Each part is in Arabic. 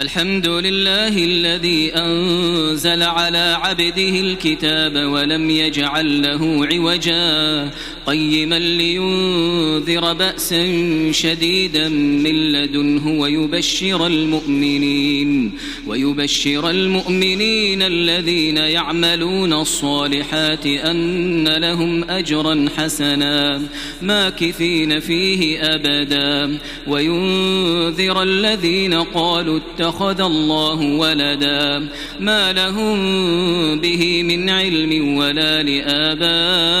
الحمد لله الذي أنزل على عبده الكتاب ولم يجعل له عوجا قيما لينذر بأسا شديدا من لدنه ويبشر المؤمنين ويبشر المؤمنين الذين يعملون الصالحات أن لهم أجرا حسنا ماكثين فيه أبدا وينذر الذين قالوا اتخذ الله ولدا. ما لهم به من علم ولا لآبائهم.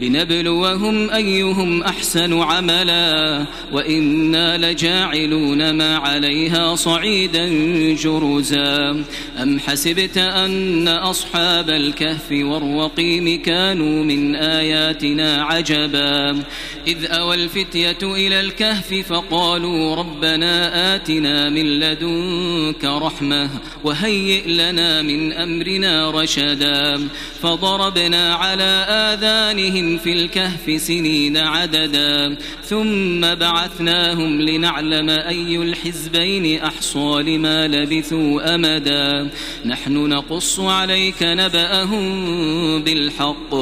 لنبلوهم أيهم أحسن عملا وإنا لجاعلون ما عليها صعيدا جرزا. أم حسبت أن أصحاب الكهف والرقيم كانوا من آياتنا عجبا؟ إذ أوى الفتية إلى الكهف فقالوا ربنا آتنا من لدنك رحمة وهيئ لنا من أمرنا رشدا. فضربنا على آذانهم في الكهف سنين عددا ثم بعثناهم لنعلم أي الحزبين أحصى لما لبثوا أمدا. نحن نقص عليك نبأهم بالحق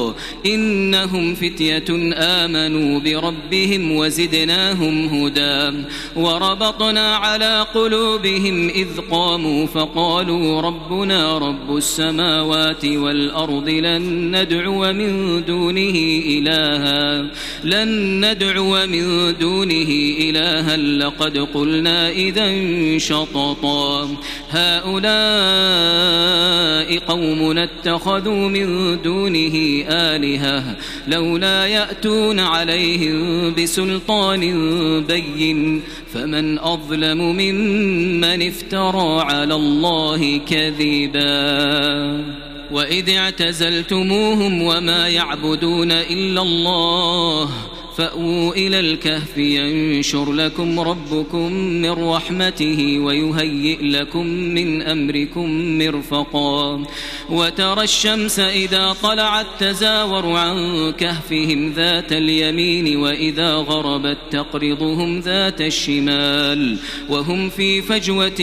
إنهم فتية آمنوا بربهم وزدناهم هدى. وربطنا على قلوبهم إذ قاموا فقالوا ربنا رب السماوات والأرض لن ندعو من دونه إلها. لن ندعو من دونه إلها. لقد قلنا إذا شططا. هؤلاء قوم اتخذوا من دونه آلهة. لولا يأتون عليهم بسلطان بين. فمن أظلم ممن افترى على الله كذبا. وإذ اعتزلتموهم وما يعبدون إلا الله فأووا إلى الكهف ينشر لكم ربكم من رحمته ويهيئ لكم من أمركم مرفقا. وترى الشمس إذا طلعت تزاور عن كهفهم ذات اليمين وإذا غربت تقرضهم ذات الشمال وهم في فجوة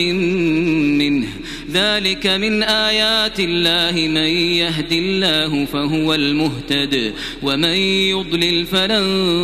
منه. ذلك من آيات الله من يهد الله فهو المهتد ومن يضلل فلن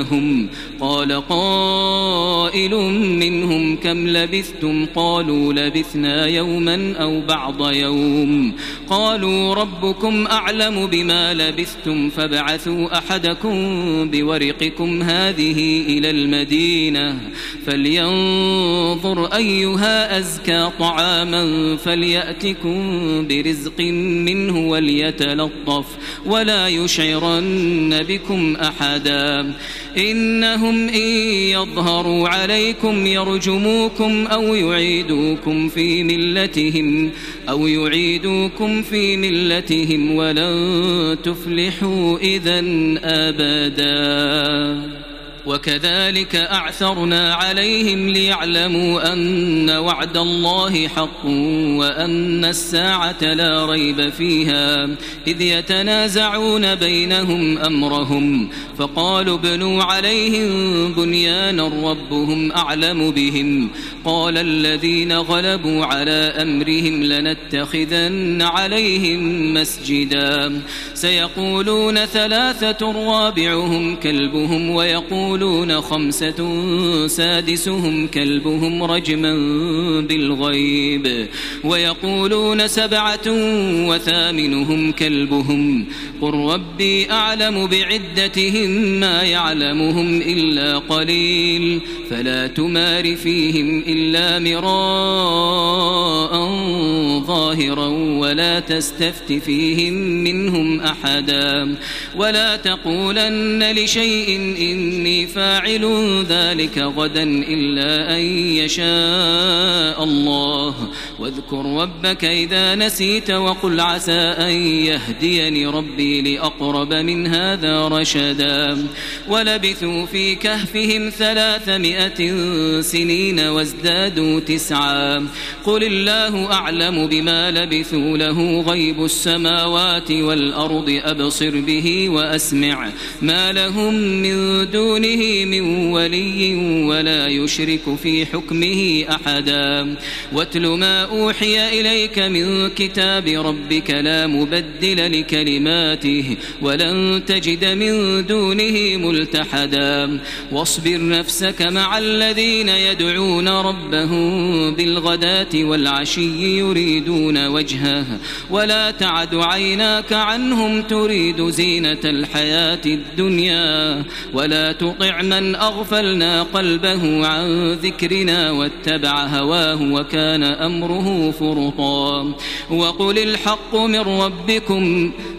بينهم قال قائل منهم كم لبثتم قالوا لبثنا يوما أو بعض يوم قالوا ربكم أعلم بما لبثتم فابعثوا أحدكم بورقكم هذه إلى المدينة فلينظر أيها أزكى طعاما فليأتكم برزق منه وليتلطف ولا يشعرن بكم أحدا إنهم إن يظهروا عليكم يرجموكم أو يعيدوكم في ملتهم أو يعيدوكم في ملتهم ولن تفلحوا إذا أبداً. وكذلك أعثرنا عليهم ليعلموا أن وعد الله حق وأن الساعة لا ريب فيها إذ يتنازعون بينهم أمرهم. فقالوا ابنوا عليهم بنيانا ربهم أعلم بهم. قال الذين غلبوا على أمرهم لنتخذن عليهم مسجدا. سيقولون ثلاثة رابعهم كلبهم ويقول ويقولون خمسة سادسهم كلبهم رجما بالغيب ويقولون سبعة وثامنهم كلبهم. قل ربي أعلم بعدتهم ما يعلمهم إلا قليل فلا تمار فيهم إلا مراء ظاهرا ولا تستفت فيهم منهم أحدا. ولا تقولن لشيء إني فاعل ذلك غدا إلا أن يشاء الله. واذكر ربك إذا نسيت وقل عسى أن يهديني ربي لأقرب من هذا رشدا. ولبثوا في كهفهم ثلاثمائة سنين وازدادوا تسعا. قل الله أعلم بما لبثوا له غيب السماوات والأرض أبصر به وأسمع. ما لهم من دونه من ولي ولا يشرك في حكمه أحدا واتل ما أوحي إليك من كتاب ربك لا مبدل لكلماته ولن تجد من دونه ملتحدا واصبر نفسك مع الذين يدعون ربهم بالغداة والعشي يريدون وجهه ولا تعد عيناك عنهم تريد زينة الحياة الدنيا ولا تطع من أغفلنا قلبه عن ذكرنا واتبع هواه وكان أمره فرطا وقل الحق من ربكم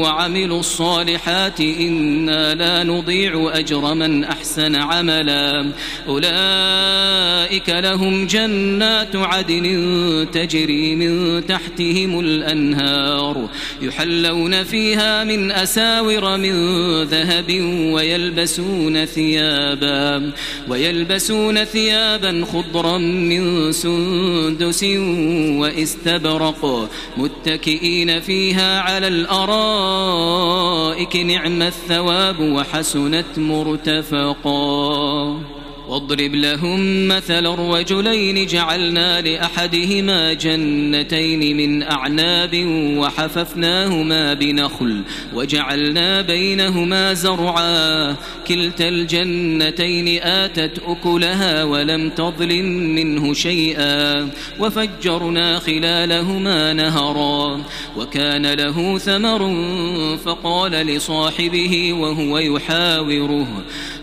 وعملوا الصالحات إنا لا نضيع أجر من أحسن عملا. أولئك لهم جنات عدن تجري من تحتهم الأنهار يحلون فيها من أساور من ذهب ويلبسون ثيابا ويلبسون ثيابا خضرا من سندس وإستبرق متكئين فيها على الأرائك نعم الثواب وحسنت مرتفقا. واضرب لهم مثل الرجلين جعلنا لأحدهما جنتين من أعناب وحففناهما بنخل وجعلنا بينهما زرعا. كلتا الجنتين آتت أكلها ولم تظلم منه شيئا. وفجرنا خلالهما نهرا. وكان له ثمر فقال لصاحبه وهو يحاوره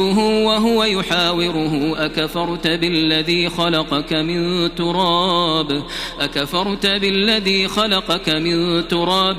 وهو يحاوره أكفرت بالذي خلقك من تراب؟ أكفرت بالذي خلقك من تراب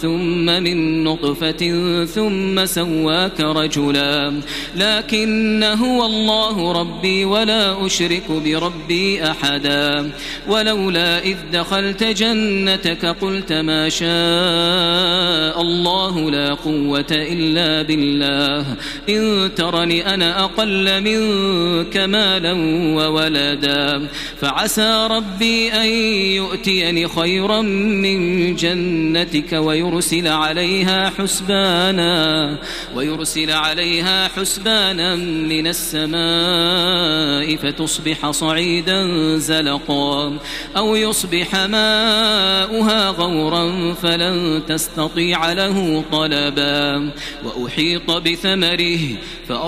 ثم من نطفة ثم سواك رجلا. لكن هو الله ربي ولا أشرك بربي أحدا. ولولا إذ دخلت جنتك قلت ما شاء الله لا قوة إلا بالله. إن ترني أنا أقل منك مالا وولدا. فعسى ربي أن يؤتيني خيرا من جنتك ويرسل عليها حسبانا ويرسل عليها حسبانا من السماء فتصبح صعيدا زلقا. أو يصبح ماؤها غورا فلن تستطيع له طلبا. وأحيط بثمره فأصبح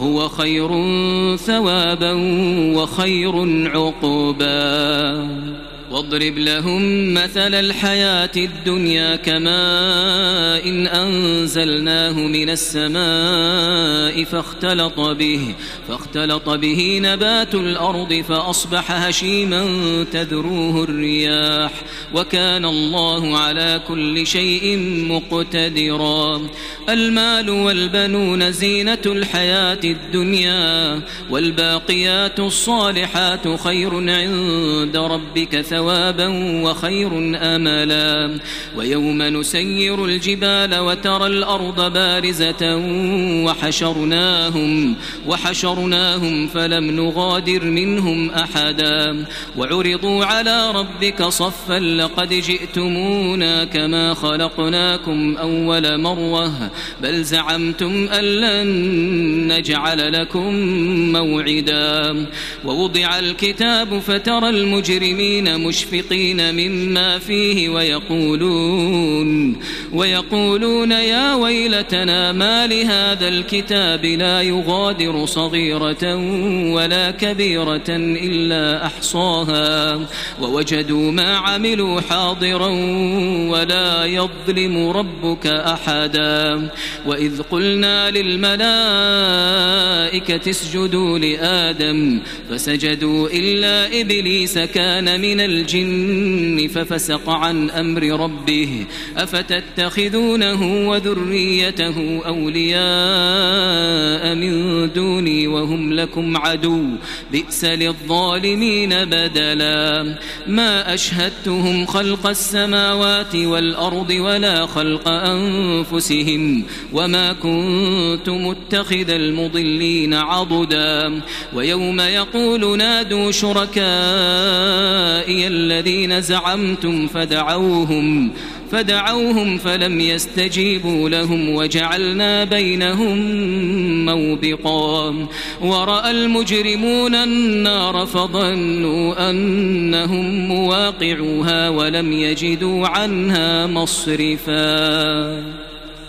هو خير ثوابا وخير عقبا واضرب لهم مثل الحياة الدنيا كماء إن أنزلناه من السماء فاختلط به فاختلط به نبات الأرض فأصبح هشيما تذروه الرياح وكان الله على كل شيء مقتدرا. المال والبنون زينة الحياة الدنيا والباقيات الصالحات خير عند ربك ثوابا وخير املا ويوم نسير الجبال وترى الأرض بارزة وحشرناهم وحشرناهم فلم نغادر منهم أحدا. وعرضوا على ربك صفا لقد جئتمونا كما خلقناكم أول مرة. بل زعمتم أن لن نجعل لكم موعدا. ووضع الكتاب فترى المجرمين مشفقين مما فيه ويقولون ويقولون يا ويلتنا ما لهذا الكتاب لا يغادر صغيرة ولا كبيرة إلا أحصاها ووجدوا ما عملوا حاضرا ولا يظلم ربك أحدا وإذ قلنا للملائكة اسجدوا لآدم فسجدوا إلا إبليس كان من الجن ففسق عن أمر ربه أفتتخذونه وذريته أولياء من دوني وهم لكم عدو بئس للظالمين بدلا ما أشهدتهم خلق السماوات والأرض ولا خلق أنفسهم وما كنت متخذ المضلين عضدا ويوم يقول نادوا شركائي الذين زعمتم فدعوهم فدعوهم فلم يستجيبوا لهم وجعلنا بينهم موبقا. ورأى المجرمون النار فظنوا أنهم مواقعوها ولم يجدوا عنها مصرفا.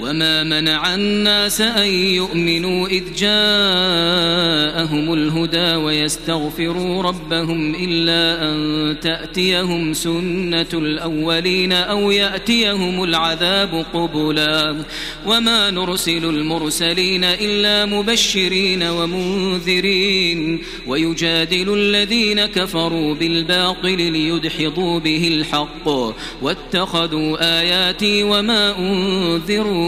وما منع الناس أن يؤمنوا إذ جاءهم الهدى ويستغفروا ربهم إلا أن تأتيهم سنة الأولين أو يأتيهم العذاب قبلا وما نرسل المرسلين إلا مبشرين ومنذرين ويجادل الذين كفروا بالباطل ليدحضوا به الحق واتخذوا آياتي وما أنذروا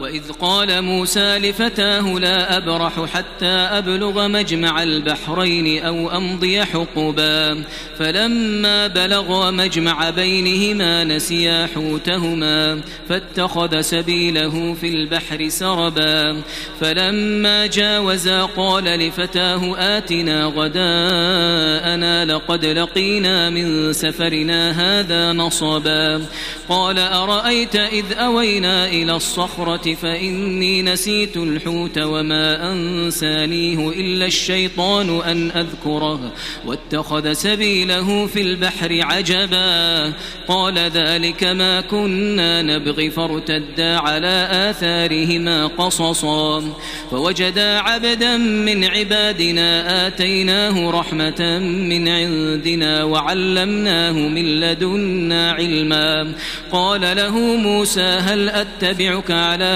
وإذ قال موسى لفتاه لا أبرح حتى أبلغ مجمع البحرين أو أمضي حقبا. فلما بلغ مجمع بينهما نسيا حوتهما فاتخذ سبيله في البحر سربا. فلما جاوزا قال لفتاه آتنا غداءنا لقد لقينا من سفرنا هذا نصبا. قال أرأيت إذ أوينا إلى الصخرة فإني نسيت الحوت وما أنسانيه إلا الشيطان أن أذكره واتخذ سبيله في البحر عجبا قال ذلك ما كنا نبغي فارتدا على آثارهما قصصا فوجدا عبدا من عبادنا آتيناه رحمة من عندنا وعلمناه من لدنا علما قال له موسى هل أتبعك على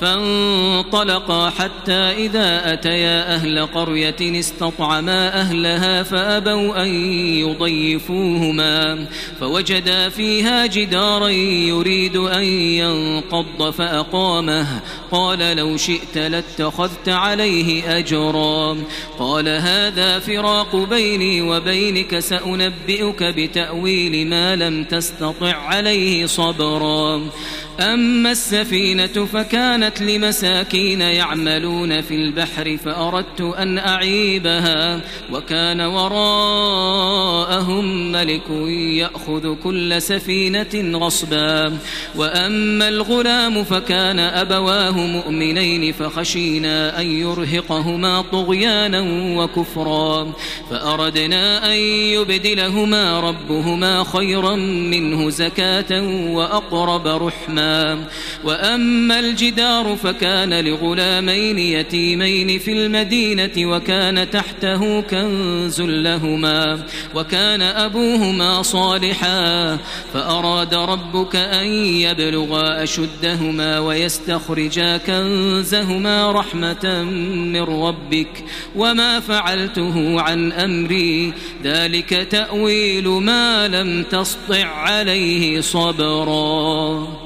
فانطلقا حتى إذا أتيا أهل قرية استطعما أهلها فأبوا أن يضيفوهما فوجدا فيها جدارا يريد أن ينقض فأقامه قال لو شئت لاتخذت عليه أجرا قال هذا فراق بيني وبينك سأنبئك بتأويل ما لم تستطع عليه صبرا أما السفينة فكانت لمساكين يعملون في البحر فأردت أن أعيبها وكان وراءهم ملك يأخذ كل سفينة غصبا وأما الغلام فكان أبواه مؤمنين فخشينا أن يرهقهما طغيانا وكفرا فأردنا أن يبدلهما ربهما خيرا منه زكاة وأقرب رحما وأما الجدار فكان لغلامين يتيمين في المدينة وكان تحته كنز لهما وكان أبوهما صالحا. فأراد ربك أن يبلغا أشدهما ويستخرجا كنزهما رحمة من ربك. وما فعلته عن أمري. ذلك تأويل ما لم تسطع عليه صبرا.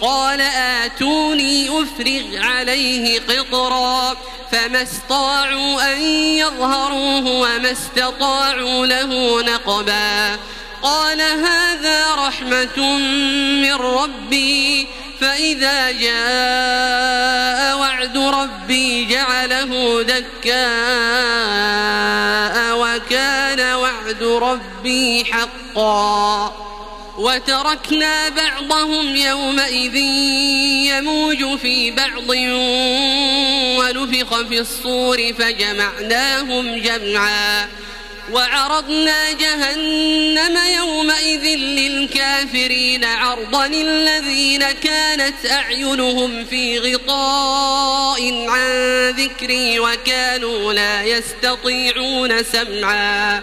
قال آتوني أفرغ عليه قطرا فما استطاعوا أن يظهروه وما استطاعوا له نقبا قال هذا رحمة من ربي فإذا جاء وعد ربي جعله دكاء وكان وعد ربي حقا وتركنا بعضهم يومئذ يموج في بعض ونفخ في الصور فجمعناهم جمعا وعرضنا جهنم يومئذ للكافرين عرضا الذين كانت أعينهم في غطاء عن ذكري وكانوا لا يستطيعون سمعا